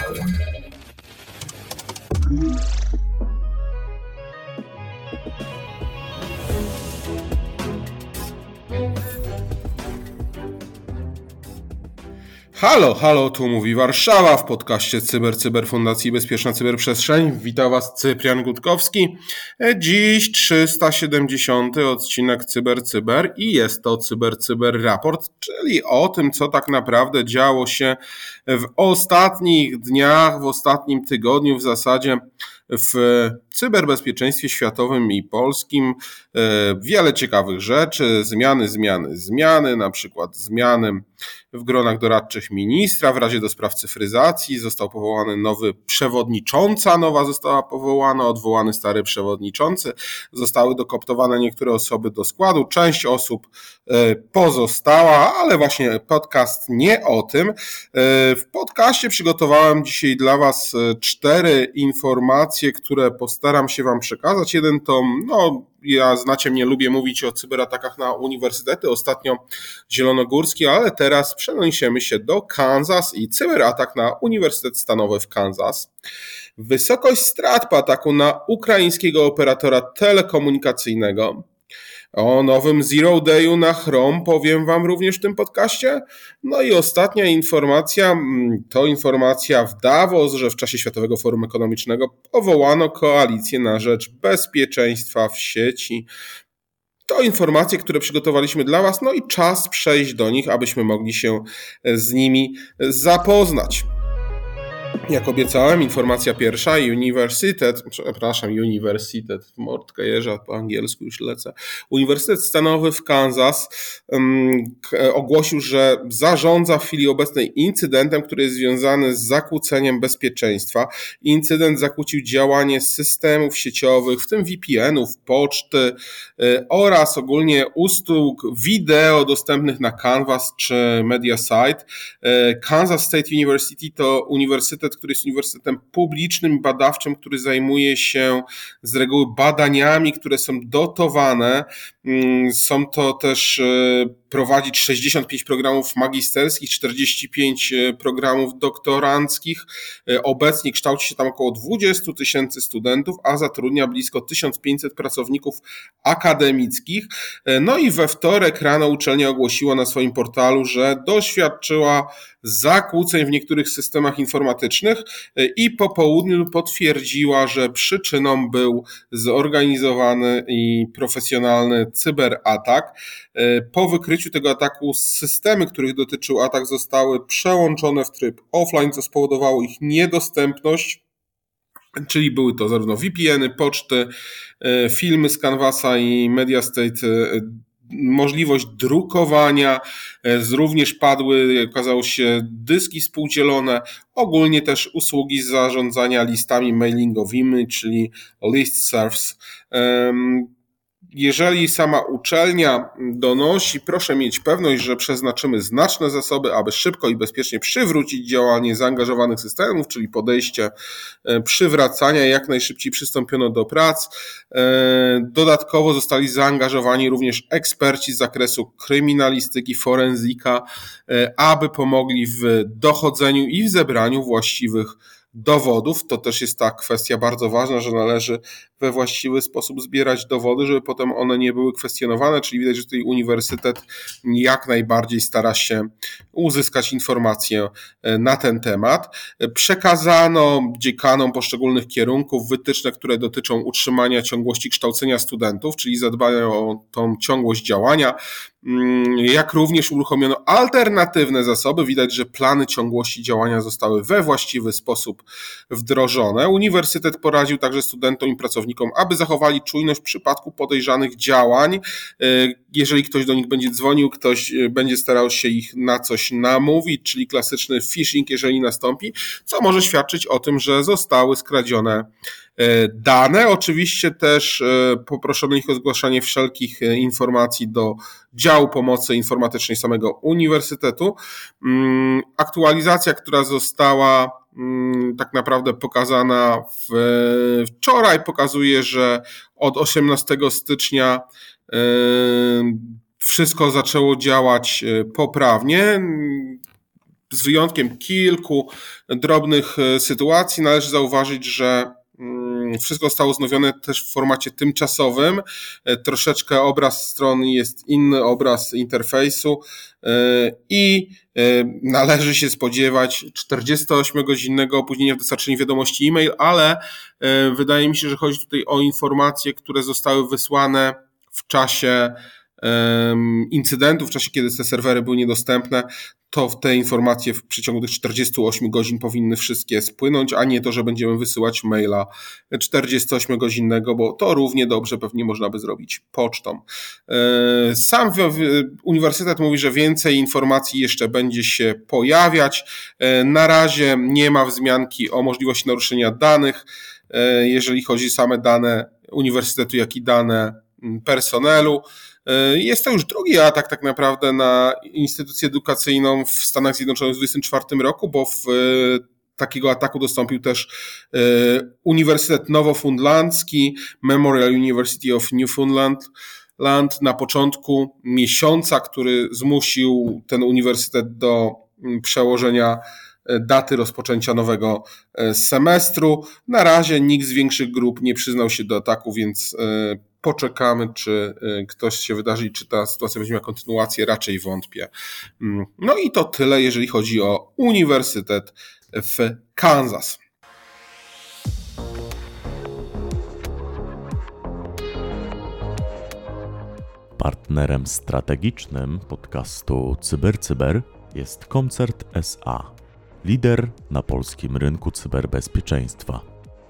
Thank you. Halo, halo, tu mówi Warszawa w podcaście Cyber, Cyber Fundacji Bezpieczna Cyberprzestrzeń. Witam Was Cyprian Gutkowski. Dziś 370 odcinek Cyber, Cyber i jest to Cyber, Cyber Raport, czyli o tym, co tak naprawdę działo się w ostatnich dniach, w ostatnim tygodniu w zasadzie w cyberbezpieczeństwie światowym i polskim. Wiele ciekawych rzeczy, zmiany, zmiany, zmiany, na przykład zmiany w gronach doradczych ministra w Radzie do Spraw Cyfryzacji. Został powołany nowy przewodnicząca, nowa została powołana, odwołany stary przewodniczący. Zostały dokoptowane niektóre osoby do składu, część osób e, pozostała, ale właśnie podcast nie o tym. E, w podcaście przygotowałem dzisiaj dla Was e, cztery informacje, które postaram się Wam przekazać. Jeden to no, ja znacie mnie, lubię mówić o cyberatakach na uniwersytety, ostatnio zielonogórski, ale teraz przeniesiemy się do Kansas i cyberatak na Uniwersytet Stanowy w Kansas. Wysokość strat po ataku na ukraińskiego operatora telekomunikacyjnego. O nowym Zero Dayu na Chrome powiem Wam również w tym podcaście. No i ostatnia informacja mm, to informacja w Davos, że w czasie Światowego Forum Ekonomicznego powołano koalicję na rzecz bezpieczeństwa w sieci. To informacje, które przygotowaliśmy dla Was, no i czas przejść do nich, abyśmy mogli się z nimi zapoznać. Jak obiecałem, informacja pierwsza, Uniwersytet, przepraszam, Uniwersytet, mordkę jeża, po angielsku już lecę. Uniwersytet Stanowy w Kansas um, ogłosił, że zarządza w chwili obecnej incydentem, który jest związany z zakłóceniem bezpieczeństwa. Incydent zakłócił działanie systemów sieciowych, w tym VPN-ów, poczty y, oraz ogólnie usług wideo dostępnych na Canvas czy MediaSite. Y, Kansas State University to uniwersytet, który jest uniwersytetem publicznym, badawczym, który zajmuje się z reguły badaniami, które są dotowane. Mm, są to też e, prowadzić 65 programów magisterskich, 45 e, programów doktoranckich. E, obecnie kształci się tam około 20 tysięcy studentów, a zatrudnia blisko 1500 pracowników akademickich. No i we wtorek rano uczelnia ogłosiła na swoim portalu, że doświadczyła zakłóceń w niektórych systemach informatycznych i po południu potwierdziła, że przyczyną był zorganizowany i profesjonalny cyberatak. E, po wykryciu tego ataku systemy, których dotyczył atak zostały przełączone w tryb offline, co spowodowało ich niedostępność. Czyli były to zarówno VPN-y, poczty, e, filmy z Canvasa i MediaState możliwość drukowania, e, również padły, okazało się, dyski współdzielone, ogólnie też usługi zarządzania listami mailingowymi, czyli list serves jeżeli sama uczelnia donosi, proszę mieć pewność, że przeznaczymy znaczne zasoby, aby szybko i bezpiecznie przywrócić działanie zaangażowanych systemów, czyli podejście e, przywracania, jak najszybciej przystąpiono do prac. E, dodatkowo zostali zaangażowani również eksperci z zakresu kryminalistyki, forenzika, e, aby pomogli w dochodzeniu i w zebraniu właściwych dowodów. To też jest ta kwestia bardzo ważna, że należy we właściwy sposób zbierać dowody, żeby potem one nie były kwestionowane, czyli widać, że tutaj uniwersytet jak najbardziej stara się uzyskać informacje e, na ten temat. Przekazano dziekanom poszczególnych kierunków wytyczne, które dotyczą utrzymania ciągłości kształcenia studentów, czyli zadbają o tą ciągłość działania, mm, jak również uruchomiono alternatywne zasoby. Widać, że plany ciągłości działania zostały we właściwy sposób wdrożone. Uniwersytet poradził także studentom i pracownikom pracownikom, aby zachowali czujność w przypadku podejrzanych działań. E, jeżeli ktoś do nich będzie dzwonił, ktoś e, będzie starał się ich na coś namówić, czyli klasyczny phishing, jeżeli nastąpi, co może świadczyć o tym, że zostały skradzione e, dane. Oczywiście też poproszono ich o zgłaszanie wszelkich informacji do działu pomocy informatycznej samego uniwersytetu. Mm, aktualizacja, która została tak naprawdę pokazana wczoraj, pokazuje, że od 18 stycznia e, wszystko zaczęło działać e, poprawnie. z wyjątkiem kilku drobnych sytuacji należy zauważyć, że mm, wszystko zostało znowione też w formacie tymczasowym. Troszeczkę obraz strony jest inny, obraz interfejsu i należy się spodziewać 48-godzinnego opóźnienia w dostarczeniu wiadomości e-mail, ale wydaje mi się, że chodzi tutaj o informacje, które zostały wysłane w czasie incydentów, w czasie kiedy te serwery były niedostępne, to te informacje w przeciągu tych 48 godzin powinny wszystkie spłynąć, a nie to, że będziemy wysyłać maila 48-godzinnego, bo to równie dobrze pewnie można by zrobić pocztą. E, sam uniwersytet mówi, że więcej informacji jeszcze będzie się pojawiać. E, na razie nie ma wzmianki o możliwości naruszenia danych, e, jeżeli chodzi o same dane uniwersytetu, jak i dane personelu. E, jest to już drugi atak tak naprawdę na instytucję edukacyjną w Stanach Zjednoczonych w 2024 roku, bo w e, takiego ataku dostąpił też e, Uniwersytet Nowofundlandzki, Memorial University of Newfoundland Land na początku miesiąca, który zmusił ten uniwersytet do przełożenia daty rozpoczęcia nowego semestru. Na razie nikt z większych grup nie przyznał się do ataku, więc poczekamy, czy y, ktoś się wydarzy czy ta sytuacja będzie miała kontynuację, raczej wątpię. Mm, no i to tyle, jeżeli chodzi o Uniwersytet w Kansas. Partnerem strategicznym podcastu CyberCyber jest Koncert SA, lider na polskim rynku cyberbezpieczeństwa.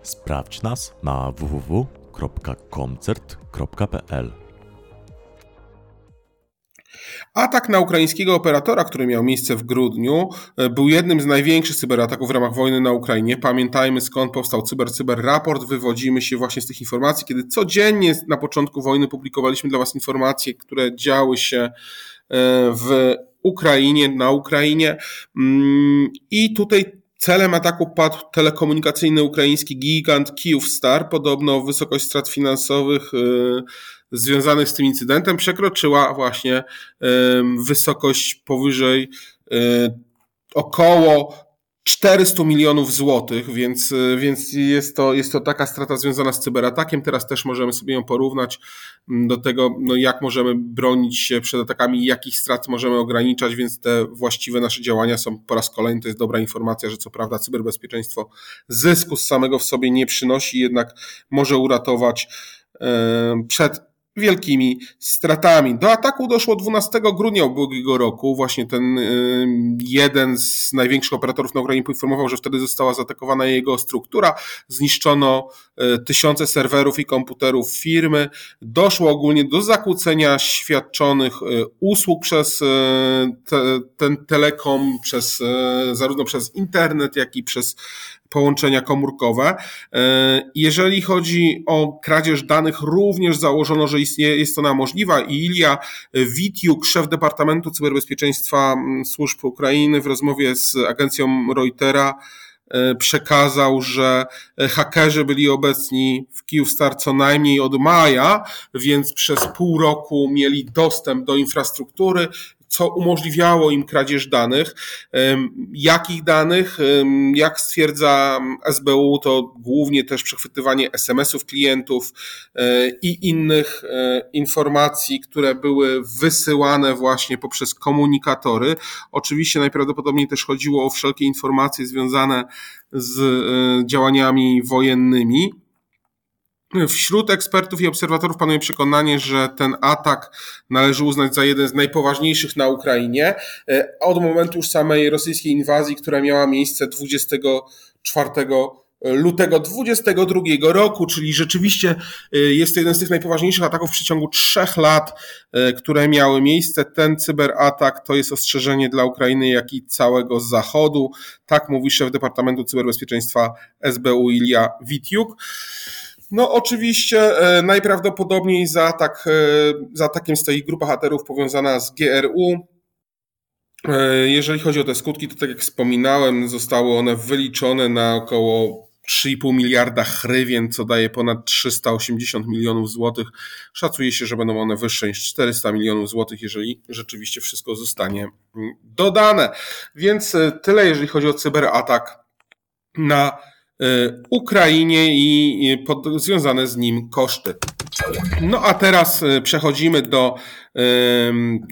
Sprawdź nas na www www.koncert.pl Atak na ukraińskiego operatora, który miał miejsce w grudniu, e, był jednym z największych cyberataków w ramach wojny na Ukrainie. Pamiętajmy skąd powstał Cyber Cyber Raport. Wywodzimy się właśnie z tych informacji, kiedy codziennie na początku wojny publikowaliśmy dla Was informacje, które działy się e, w Ukrainie, na Ukrainie. Mm, I tutaj Celem ataku padł telekomunikacyjny ukraiński gigant Kyivstar. Podobno wysokość strat finansowych y, związanych z tym incydentem przekroczyła właśnie wysokość powyżej y, około 400 milionów złotych, więc, więc jest, to, jest to taka strata związana z cyberatakiem. Teraz też możemy sobie ją porównać mm, do tego, no jak możemy bronić się przed atakami, jakich strat możemy ograniczać, więc te właściwe nasze działania są po raz kolejny, to jest dobra informacja, że co prawda cyberbezpieczeństwo zysku z samego w sobie nie przynosi, jednak może uratować przed wielkimi stratami. Do ataku doszło 12 grudnia ubiegłego roku. Właśnie ten y, jeden z największych operatorów na Ukrainie poinformował, że wtedy została zaatakowana jego struktura. Zniszczono y, tysiące serwerów i komputerów firmy. Doszło ogólnie do zakłócenia świadczonych y, usług przez te, ten telekom, przez, zarówno przez internet, jak i przez połączenia komórkowe. E, jeżeli chodzi o kradzież danych, również założono, że istnieje, jest ona możliwa i Ilia Witiuk, szef Departamentu Cyberbezpieczeństwa Służb Ukrainy w rozmowie z agencją Reutera e, przekazał, że hakerzy byli obecni w Kyivstar co najmniej od maja, więc przez pół roku mieli dostęp do infrastruktury co umożliwiało im kradzież danych. Jakich danych? Jak stwierdza SBU, to głównie też przechwytywanie SMS-ów klientów e, i innych e, informacji, które były wysyłane właśnie poprzez komunikatory. Oczywiście najprawdopodobniej też chodziło o wszelkie informacje związane z e, działaniami wojennymi. Wśród ekspertów i obserwatorów panuje przekonanie, że ten atak należy uznać za jeden z najpoważniejszych na Ukrainie e, od momentu już samej rosyjskiej inwazji, która miała miejsce 24 lutego 22 roku, czyli rzeczywiście e, jest to jeden z tych najpoważniejszych ataków w przeciągu trzech lat, e, które miały miejsce. Ten cyberatak to jest ostrzeżenie dla Ukrainy, jak i całego Zachodu. Tak mówi szef Departamentu Cyberbezpieczeństwa SBU Ilia Witiuk. No oczywiście e, najprawdopodobniej za, atak, e, za atakiem stoi grupa haterów powiązana z GRU. E, jeżeli chodzi o te skutki, to tak jak wspominałem, zostały one wyliczone na około 3,5 miliarda hrywien, co daje ponad 380 milionów złotych. Szacuje się, że będą one wyższe niż 400 milionów złotych, jeżeli rzeczywiście wszystko zostanie mm, dodane. Więc tyle, jeżeli chodzi o cyberatak na Ukrainie i pod, związane z nim koszty. No a teraz e, przechodzimy do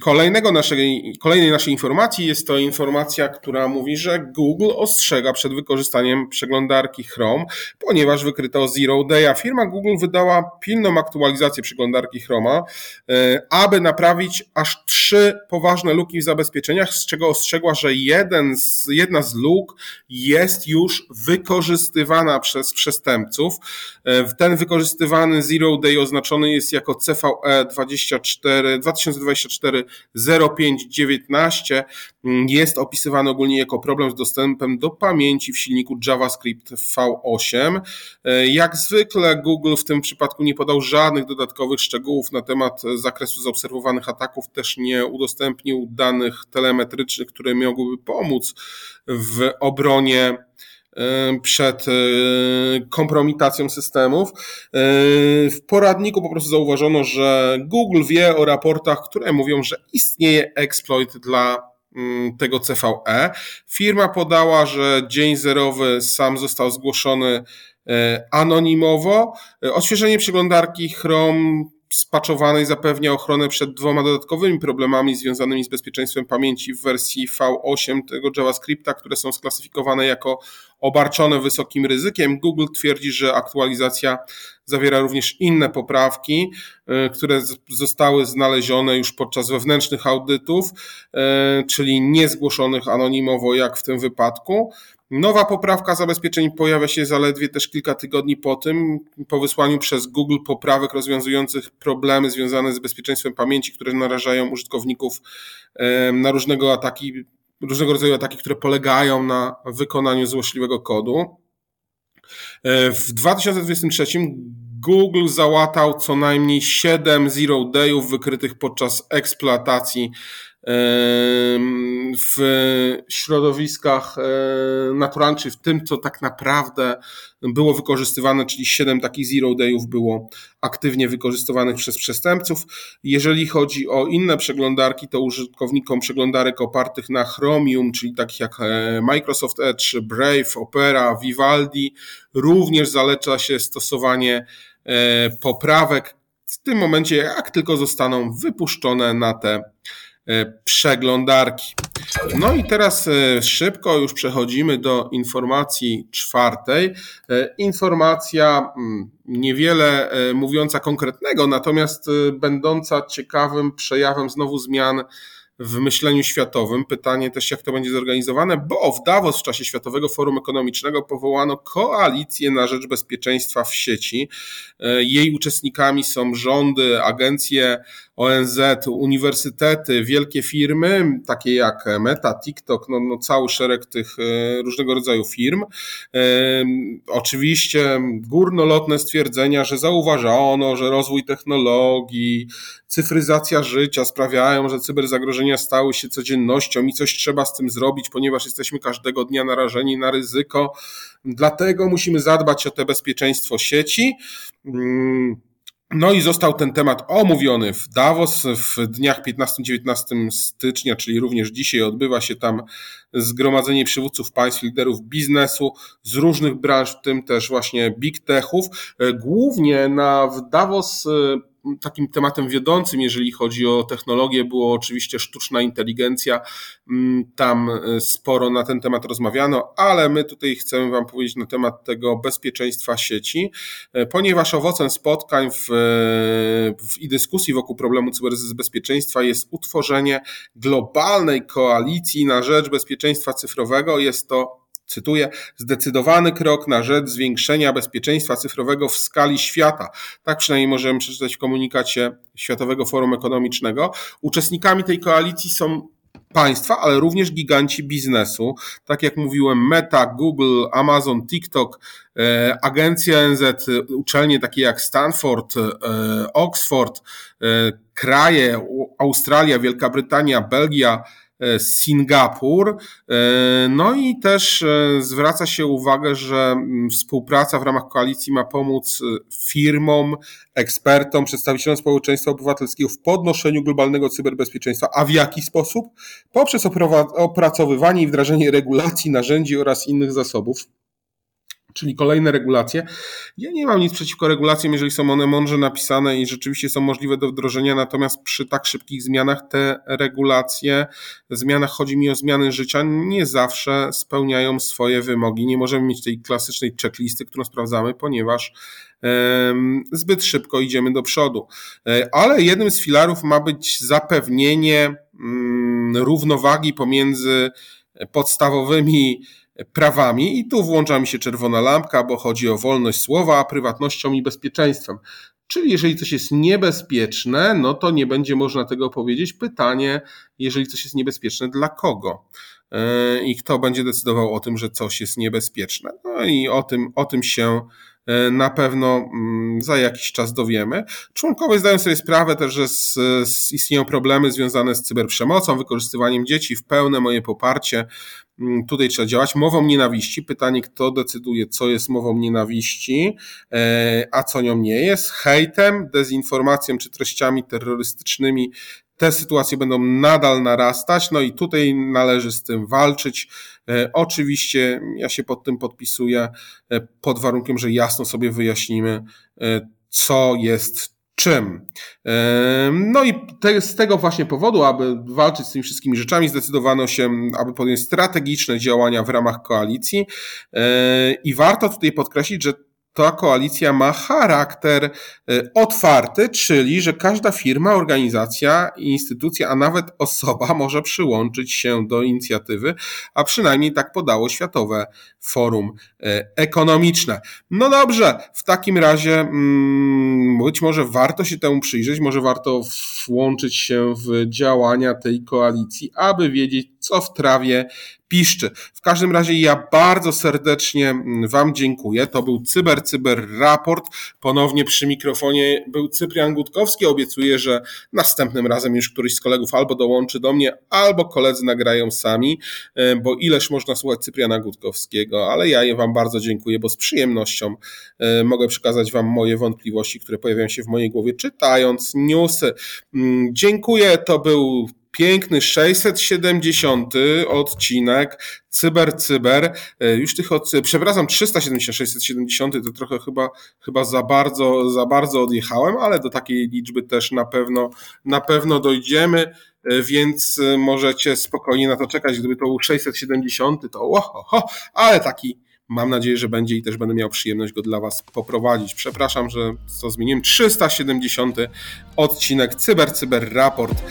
Kolejnego naszej, kolejnej naszej informacji jest to informacja, która mówi, że Google ostrzega przed wykorzystaniem przeglądarki Chrome, ponieważ wykryto Zero Day, a firma Google wydała pilną aktualizację przeglądarki Chroma, e, aby naprawić aż trzy poważne luki w zabezpieczeniach, z czego ostrzegła, że jeden z, jedna z luk jest już wykorzystywana przez przestępców. E, ten wykorzystywany Zero Day oznaczony jest jako CVE 24 2024 0519 jest opisywany ogólnie jako problem z dostępem do pamięci w silniku JavaScript V8. Jak zwykle Google w tym przypadku nie podał żadnych dodatkowych szczegółów na temat zakresu zaobserwowanych ataków, też nie udostępnił danych telemetrycznych, które mogłyby pomóc w obronie przed kompromitacją systemów. W poradniku po prostu zauważono, że Google wie o raportach, które mówią, że istnieje exploit dla tego CVE. Firma podała, że dzień zerowy sam został zgłoszony anonimowo. Odświeżenie przeglądarki Chrome spaczowanej zapewnia ochronę przed dwoma dodatkowymi problemami związanymi z bezpieczeństwem pamięci w wersji V8 tego JavaScripta, które są sklasyfikowane jako obarczone wysokim ryzykiem. Google twierdzi, że aktualizacja zawiera również inne poprawki, e, które zostały znalezione już podczas wewnętrznych audytów, e, czyli niezgłoszonych anonimowo, jak w tym wypadku. Nowa poprawka zabezpieczeń pojawia się zaledwie też kilka tygodni po tym, po wysłaniu przez Google poprawek rozwiązujących problemy związane z bezpieczeństwem pamięci, które narażają użytkowników na różnego ataki, różnego rodzaju ataki, które polegają na wykonaniu złośliwego kodu. E, w 2023 Google załatał co najmniej 7 zero dayów wykrytych podczas eksploatacji w środowiskach naturalnych, czy w tym, co tak naprawdę było wykorzystywane, czyli 7 takich zero dayów było aktywnie wykorzystywanych przez przestępców. Jeżeli chodzi o inne przeglądarki, to użytkownikom przeglądarek opartych na Chromium, czyli takich jak e, Microsoft Edge, Brave, Opera, Vivaldi, również zaleca się stosowanie e, poprawek w tym momencie, jak tylko zostaną wypuszczone na te E, przeglądarki. No i teraz e, szybko już przechodzimy do informacji czwartej. E, informacja mm, niewiele mówiąca konkretnego, natomiast będąca ciekawym przejawem znowu zmian w myśleniu światowym. Pytanie też, jak to będzie zorganizowane, bo w Davos w czasie Światowego Forum Ekonomicznego powołano koalicję na rzecz bezpieczeństwa w sieci. Jej uczestnikami są rządy, agencje ONZ, uniwersytety, wielkie firmy, takie jak Meta, TikTok, no, no cały szereg tych e, różnego rodzaju firm. E, oczywiście górnolotne stwierdzenia, że zauważono, że rozwój technologii, cyfryzacja życia sprawiają, że cyberzagrożenia stały się codziennością i coś trzeba z tym zrobić, ponieważ jesteśmy każdego dnia narażeni na ryzyko. Dlatego musimy zadbać o te bezpieczeństwo sieci. No i został ten temat omówiony w Davos. W dniach 15-19 stycznia, czyli również dzisiaj odbywa się tam zgromadzenie przywódców państw, liderów biznesu z różnych branż, w tym też właśnie big techów. Głównie na w Davos takim tematem wiodącym, jeżeli chodzi o technologię, było oczywiście sztuczna inteligencja. Mm, tam e, sporo na ten temat rozmawiano, ale my tutaj chcemy Wam powiedzieć na temat tego bezpieczeństwa sieci, e, ponieważ owocem spotkań w, e, w, i dyskusji wokół problemu cyberbezpieczeństwa jest utworzenie globalnej koalicji na rzecz bezpieczeństwa cyfrowego. Jest to cytuję, zdecydowany krok na rzecz zwiększenia bezpieczeństwa cyfrowego w skali świata. Tak przynajmniej możemy przeczytać w komunikacie Światowego Forum Ekonomicznego. Uczestnikami tej koalicji są państwa, ale również giganci biznesu. Tak jak mówiłem, Meta, Google, Amazon, TikTok, e, agencja NZ, uczelnie takie jak Stanford, e, Oxford, e, kraje Australia, Wielka Brytania, Belgia, Singapur. No i też zwraca się uwagę, że mm, współpraca w ramach koalicji ma pomóc firmom, ekspertom, przedstawicielom społeczeństwa obywatelskiego w podnoszeniu globalnego cyberbezpieczeństwa. A w jaki sposób? Poprzez opracowywanie i wdrażanie regulacji, narzędzi oraz innych zasobów czyli kolejne regulacje. Ja nie mam nic przeciwko regulacjom, jeżeli są one mądrze napisane i rzeczywiście są możliwe do wdrożenia, natomiast przy tak szybkich zmianach te regulacje, zmianach chodzi mi o zmiany życia, nie zawsze spełniają swoje wymogi. Nie możemy mieć tej klasycznej checklisty, którą sprawdzamy, ponieważ zbyt szybko idziemy do przodu. E, ale jednym z filarów ma być zapewnienie mm, równowagi pomiędzy podstawowymi prawami i tu włącza mi się czerwona lampka, bo chodzi o wolność słowa, prywatnością i bezpieczeństwem. Czyli jeżeli coś jest niebezpieczne, no to nie będzie można tego powiedzieć. Pytanie, jeżeli coś jest niebezpieczne, dla kogo? E, I kto będzie decydował o tym, że coś jest niebezpieczne? No i o tym, o tym się na pewno mm, za jakiś czas dowiemy. Członkowie zdają sobie sprawę też, że z, z istnieją problemy związane z cyberprzemocą, wykorzystywaniem dzieci w pełne moje poparcie. Mm, tutaj trzeba działać. Mową nienawiści. Pytanie, kto decyduje, co jest mową nienawiści, e, a co nią nie jest. Hejtem, dezinformacją czy treściami terrorystycznymi te sytuacje będą nadal narastać, no i tutaj należy z tym walczyć. E, oczywiście ja się pod tym podpisuję, e, pod warunkiem, że jasno sobie wyjaśnimy, e, co jest czym. No i te, z tego właśnie powodu, aby walczyć z tymi wszystkimi rzeczami, zdecydowano się, aby podjąć strategiczne działania w ramach koalicji. I warto tutaj podkreślić, że ta koalicja ma charakter e, otwarty, czyli że każda firma, organizacja, instytucja, a nawet osoba może przyłączyć się do inicjatywy, a przynajmniej tak podało Światowe Forum e, Ekonomiczne. No dobrze, w takim razie mm, być może warto się temu przyjrzeć, może warto włączyć się w działania tej koalicji, aby wiedzieć, co w trawie piszczy. W każdym razie ja bardzo serdecznie mm, Wam dziękuję. To był Cyber Cyber Raport. Ponownie przy mikrofonie był Cyprian Gutkowski. Obiecuję, że następnym razem już któryś z kolegów albo dołączy do mnie, albo koledzy nagrają sami, e, bo ileż można słuchać Cypriana Gutkowskiego, ale ja Wam bardzo dziękuję, bo z przyjemnością e, mogę przekazać Wam moje wątpliwości, które pojawiają się w mojej głowie czytając newsy. Mm, dziękuję. To był piękny 670 odcinek Cyber Cyber. E, już tych od, przepraszam, 370, 670 to trochę chyba, chyba za bardzo, za bardzo odjechałem, ale do takiej liczby też na pewno, na pewno dojdziemy e, więc e, możecie spokojnie na to czekać. Gdyby to był 670, to oho, ale taki Mam nadzieję, że będzie i też będę miał przyjemność go dla Was poprowadzić. Przepraszam, że co zmieniłem. 370 odcinek Cyber Cyber Raport.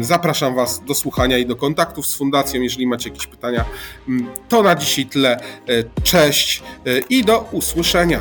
Zapraszam Was do słuchania i do kontaktów z fundacją. Jeżeli macie jakieś pytania, mm, to na dzisiaj tyle. E, cześć e, i do usłyszenia.